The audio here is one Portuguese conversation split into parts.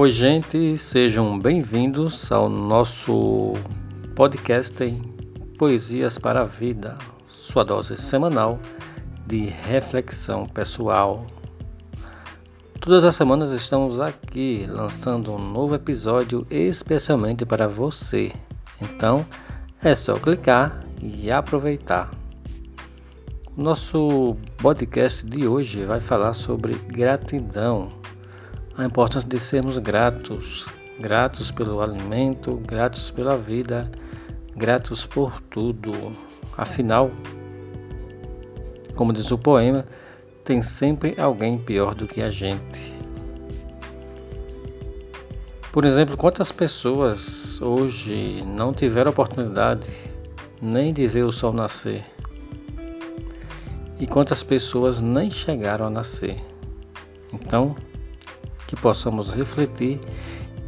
Oi, gente, sejam bem-vindos ao nosso podcast em Poesias para a Vida, sua dose semanal de reflexão pessoal. Todas as semanas estamos aqui lançando um novo episódio especialmente para você. Então é só clicar e aproveitar. Nosso podcast de hoje vai falar sobre gratidão, a importância de sermos gratos, gratos pelo alimento, gratos pela vida, gratos por tudo. Afinal, como diz o poema, tem sempre alguém pior do que a gente. Por exemplo, quantas pessoas hoje não tiveram oportunidade nem de ver o sol nascer? E quantas pessoas nem chegaram a nascer? Então, que possamos refletir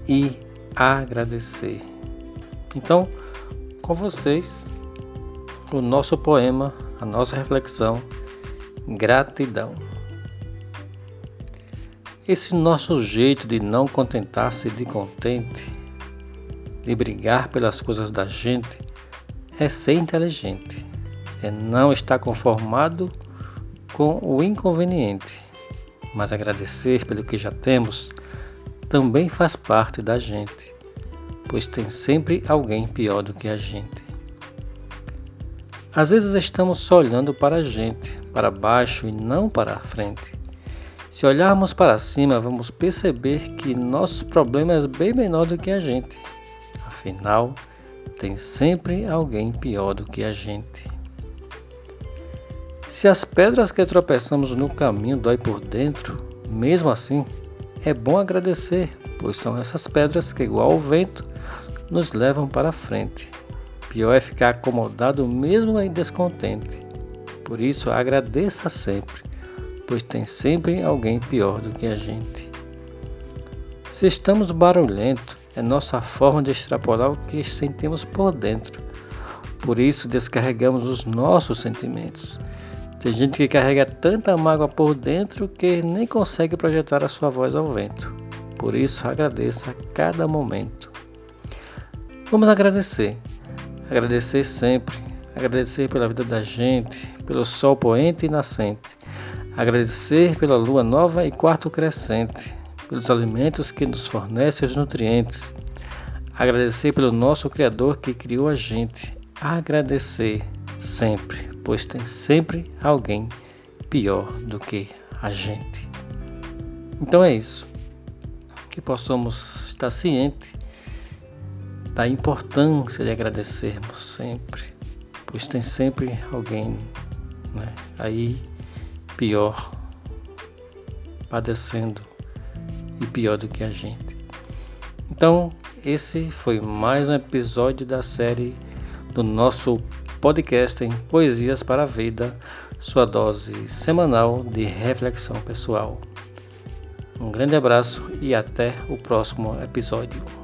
e agradecer. Então, com vocês, o nosso poema, a nossa reflexão Gratidão. Esse nosso jeito de não contentar-se de contente, de brigar pelas coisas da gente, é ser inteligente, é não estar conformado com o inconveniente, mas agradecer pelo que já temos também faz parte da gente, pois tem sempre alguém pior do que a gente. Às vezes estamos só olhando para a gente, para baixo e não para a frente. Se olharmos para cima, vamos perceber que nosso problema é bem menor do que a gente. Afinal, tem sempre alguém pior do que a gente. Se as pedras que tropeçamos no caminho dói por dentro, mesmo assim, é bom agradecer, pois são essas pedras que, igual ao vento, nos levam para frente. Pior é ficar acomodado mesmo em descontente. Por isso, agradeça sempre, pois tem sempre alguém pior do que a gente. Se estamos barulhentos, é nossa forma de extrapolar o que sentimos por dentro. Por isso, descarregamos os nossos sentimentos. Tem gente que carrega tanta mágoa por dentro que nem consegue projetar a sua voz ao vento. Por isso, agradeça a cada momento. Vamos agradecer. Agradecer sempre. Agradecer pela vida da gente, pelo sol poente e nascente. Agradecer pela lua nova e quarto crescente, pelos alimentos que nos fornecem os nutrientes. Agradecer pelo nosso Criador que criou a gente. Agradecer sempre, pois tem sempre alguém pior do que a gente. Então é isso. Que possamos estar cientes da importância de agradecermos sempre, pois tem sempre alguém né, aí pior, padecendo e pior do que a gente. Então, esse foi mais um episódio da série do nosso podcast em Poesias para a Vida, sua dose semanal de reflexão pessoal. Um grande abraço e até o próximo episódio.